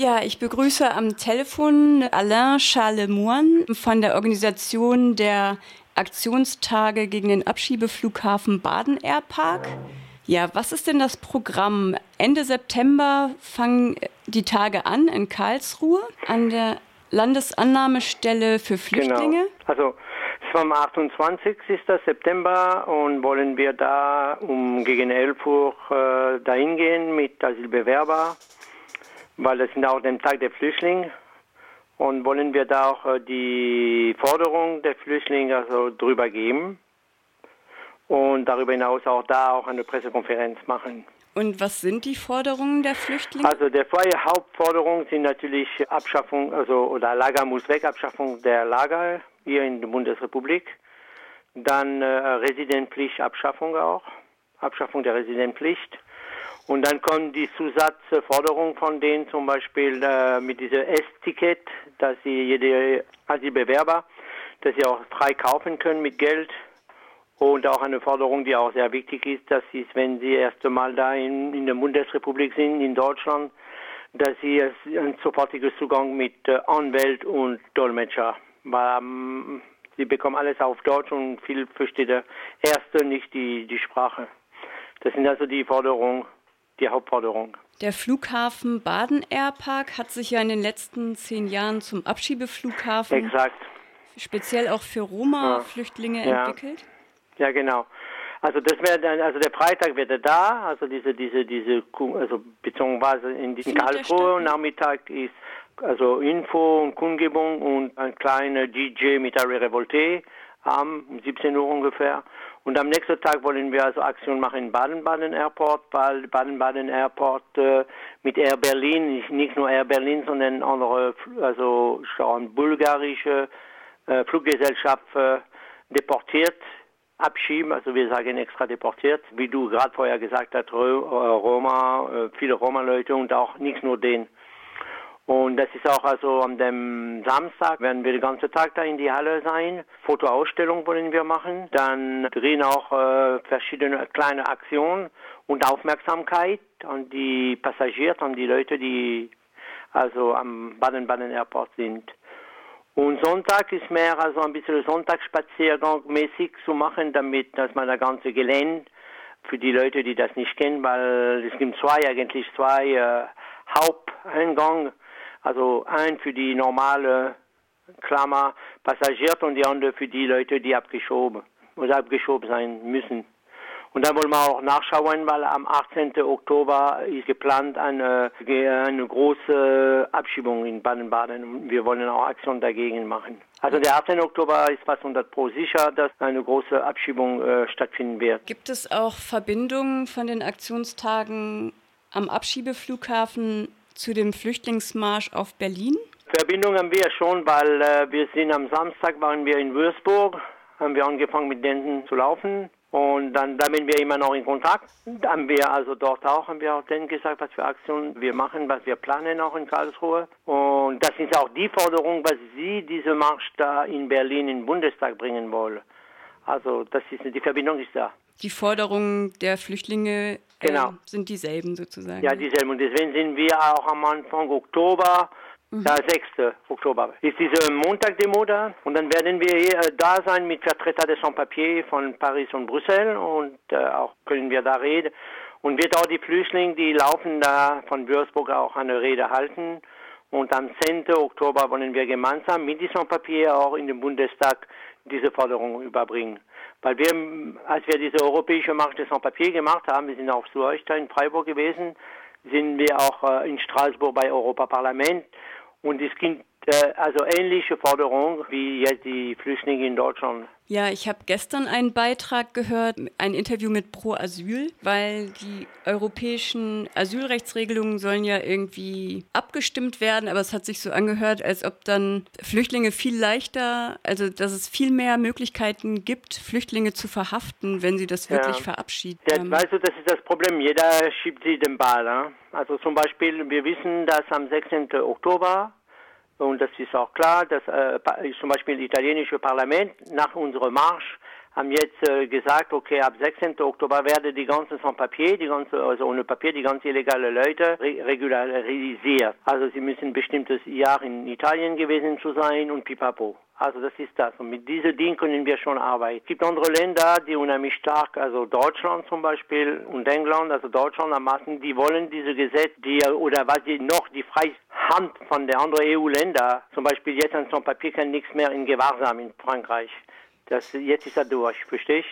Ja, ich begrüße am Telefon Alain Charlemagne von der Organisation der Aktionstage gegen den Abschiebeflughafen Baden Airpark. Ja, was ist denn das Programm? Ende September fangen die Tage an in Karlsruhe an der Landesannahmestelle für Flüchtlinge. Genau. Also vom 28. September und wollen wir da um gegen 11 Uhr äh, dahin gehen mit Asylbewerber, weil das ist auch der Tag der Flüchtlinge und wollen wir da auch äh, die Forderung der Flüchtlinge also drüber geben und darüber hinaus auch da auch eine Pressekonferenz machen. Und was sind die Forderungen der Flüchtlinge? Also der zwei Hauptforderungen sind natürlich Abschaffung, also oder Lager muss weg, Abschaffung der Lager hier in der Bundesrepublik. Dann äh, Residenzpflicht, Abschaffung auch, Abschaffung der Residenzpflicht. Und dann kommen die Zusatzforderungen von denen, zum Beispiel äh, mit diesem S-Ticket, dass sie jede Asylbewerber, dass sie auch frei kaufen können mit Geld. Und auch eine Forderung, die auch sehr wichtig ist, dass sie, wenn sie erst einmal da in, in der Bundesrepublik sind, in Deutschland, dass sie einen sofortigen Zugang mit äh, Anwalt und Dolmetscher weil ähm, sie bekommen alles auf Deutsch und viel versteht der Erste nicht die, die Sprache. Das sind also die Forderungen, die Hauptforderung. Der Flughafen Baden Airpark hat sich ja in den letzten zehn Jahren zum Abschiebeflughafen Exakt. speziell auch für Roma-Flüchtlinge ja. entwickelt. Ja, genau. Also das wäre dann, also der Freitag wird er da, also diese, diese, diese, also beziehungsweise in diesem Karlsruhe Nachmittag ist also Info und Kundgebung und ein kleiner DJ mit der Revolte um 17 Uhr ungefähr. Und am nächsten Tag wollen wir also Aktion machen in Baden-Baden Airport, weil Baden-Baden Airport äh, mit Air Berlin, nicht nur Air Berlin, sondern andere, also schon bulgarische äh, Fluggesellschaft äh, deportiert abschieben, also wir sagen extra deportiert, wie du gerade vorher gesagt hast, Roma, äh, viele Roma-Leute und auch nicht nur den. Und das ist auch also am dem Samstag werden wir den ganzen Tag da in die Halle sein. Fotoausstellung wollen wir machen. Dann drehen auch äh, verschiedene kleine Aktionen und Aufmerksamkeit an die Passagiere, an die Leute, die also am Baden-Baden Airport sind. Und Sonntag ist mehr also ein bisschen Sonntagsspaziergang mäßig zu machen, damit dass man das ganze Gelände für die Leute, die das nicht kennen, weil es gibt zwei eigentlich zwei äh, Haupteingänge also ein für die normale Klammer Passagiere und die andere für die Leute, die abgeschoben oder abgeschoben sein müssen. Und dann wollen wir auch nachschauen, weil am 18. Oktober ist geplant eine, eine große Abschiebung in Baden-Baden und wir wollen auch Aktion dagegen machen. Also der 18. Oktober ist fast 100 pro sicher, dass eine große Abschiebung äh, stattfinden wird. Gibt es auch Verbindungen von den Aktionstagen am Abschiebeflughafen zu dem Flüchtlingsmarsch auf Berlin? Verbindung haben wir schon, weil äh, wir sind am Samstag waren wir in Würzburg, haben wir angefangen mit denen zu laufen und dann bleiben wir immer noch in Kontakt. Dann haben wir also dort auch, haben wir auch denen gesagt, was für Aktionen wir machen, was wir planen auch in Karlsruhe. Und das ist auch die Forderung, was Sie diese Marsch da in Berlin in den Bundestag bringen wollen. Also das ist die Verbindung ist da. Die Forderungen der Flüchtlinge genau. sind dieselben sozusagen. Ja, dieselben. Und deswegen sind wir auch am Anfang Oktober, mhm. der 6. Oktober, ist dieser Montag Demo da. Und dann werden wir hier äh, da sein mit Vertretern des Sans-Papiers von Paris und Brüssel und äh, auch können wir da reden. Und wird auch die Flüchtlinge, die laufen da von Würzburg auch eine Rede halten. Und am 10. Oktober wollen wir gemeinsam mit diesem Papier auch in den Bundestag diese Forderung überbringen. Weil wir, als wir diese europäische Marche des Sans-Papier gemacht haben, wir sind euch da in Freiburg gewesen, sind wir auch äh, in Straßburg bei Europaparlament. Und es äh, also ähnliche Forderungen wie jetzt die Flüchtlinge in Deutschland. Ja, ich habe gestern einen Beitrag gehört, ein Interview mit Pro Asyl, weil die europäischen Asylrechtsregelungen sollen ja irgendwie abgestimmt werden, aber es hat sich so angehört, als ob dann Flüchtlinge viel leichter, also dass es viel mehr Möglichkeiten gibt, Flüchtlinge zu verhaften, wenn sie das wirklich ja. verabschieden. Ja, weißt du, das ist das Problem. Jeder schiebt sie den Ball. Ne? Also zum Beispiel, wir wissen, dass am 16. Oktober und das ist auch klar, dass äh, zum Beispiel das italienische Parlament nach unserem Marsch haben jetzt äh, gesagt, okay, ab 16. Oktober werden die ganzen Sans-Papier, die ganze, also ohne Papier, die ganzen illegale Leute re regularisiert. Also sie müssen bestimmtes Jahr in Italien gewesen zu sein und pipapo. Also das ist das. Und mit diesem Ding können wir schon arbeiten. Es gibt andere Länder, die unheimlich stark, also Deutschland zum Beispiel und England, also Deutschland am meisten, die wollen diese Gesetze, die oder was die noch die freie Hand von den anderen EU-Ländern, zum Beispiel jetzt an Sans Papier kann nichts mehr in Gewahrsam in Frankreich. Das, jetzt ist er durch, verstehst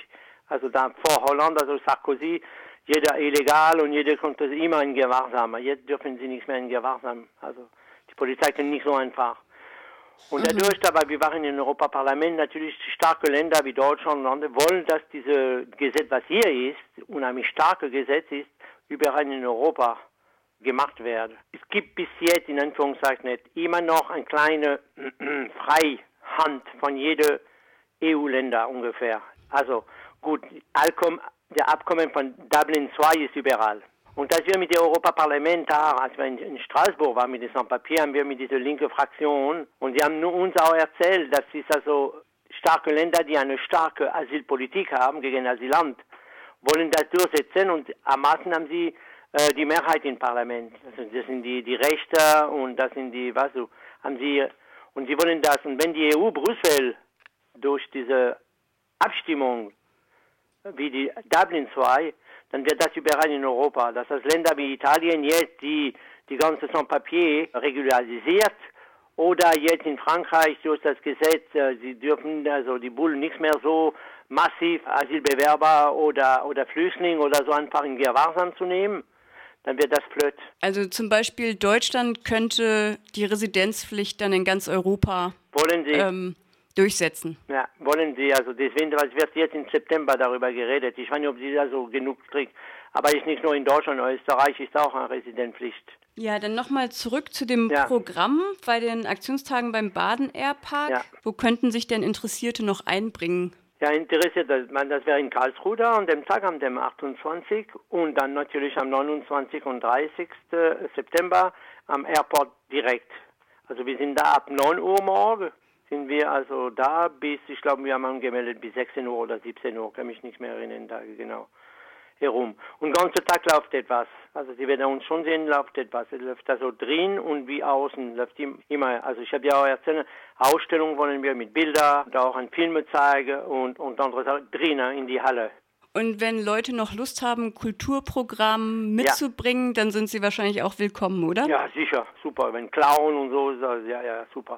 Also da vor Holland, also Sarkozy, jeder illegal und jeder konnte immer in Gewahrsam. Jetzt dürfen sie nicht mehr in Gewahrsam. Also die Polizei kann nicht so einfach. Und mhm. dadurch, aber wir waren im Europaparlament natürlich starke Länder wie Deutschland und andere wollen, dass dieses Gesetz, was hier ist, unheimlich starke Gesetz ist, überall in Europa gemacht wird. Es gibt bis jetzt in Anführungszeichen immer noch eine kleine Freihand von jedem EU-Länder ungefähr. Also gut, der Abkommen von Dublin II ist überall. Und als wir mit dem Europaparlament, als wir in, Straßburg waren mit diesem Papier, haben wir mit dieser linken Fraktion und die haben uns auch erzählt, dass es also starke Länder, die eine starke Asylpolitik haben gegen Asylant, wollen das durchsetzen und am meisten haben sie äh, die Mehrheit im Parlament. Also das sind die, die Rechte und das sind die, was so, haben sie, und sie wollen das. Und wenn die EU Brüssel durch diese Abstimmung wie die Dublin 2, dann wird das überall in Europa. Das heißt, Länder wie Italien jetzt, die die ganze Sans-Papier regularisiert, oder jetzt in Frankreich durch das Gesetz, äh, sie dürfen also die Bullen nicht mehr so massiv Asylbewerber oder, oder Flüchtlinge oder so einfach in Gewahrsam zu nehmen, dann wird das blöd. Also zum Beispiel Deutschland könnte die Residenzpflicht dann in ganz Europa Wollen Sie? Ähm, durchsetzen. Ja, wollen Sie. Also deswegen es wird jetzt im September darüber geredet. Ich weiß nicht, ob Sie da so genug kriegen. Aber ist nicht nur in Deutschland, Österreich ist auch eine Residenzpflicht. Ja, dann nochmal zurück zu dem ja. Programm bei den Aktionstagen beim Baden Airpark. Ja. Wo könnten sich denn Interessierte noch einbringen? Ja, interessiert, man, das wäre in Karlsruhe an dem Tag, am dem 28. und dann natürlich am 29. und 30. September am Airport direkt. Also wir sind da ab 9 Uhr morgen sind wir also da bis, ich glaube, wir haben angemeldet bis 16 Uhr oder 17 Uhr, kann mich nicht mehr erinnern, da genau herum. Und den ganzen Tag läuft etwas. Also Sie werden uns schon sehen, läuft etwas. Es läuft also drin und wie außen läuft immer. Also ich habe ja auch erzählt, Ausstellungen wollen wir mit Bildern, da auch an Filme zeigen und, und andere Sachen drinnen in die Halle. Und wenn Leute noch Lust haben, Kulturprogramm mitzubringen, ja. dann sind sie wahrscheinlich auch willkommen, oder? Ja, sicher, super. Wenn Clown und so, ja, ja, super.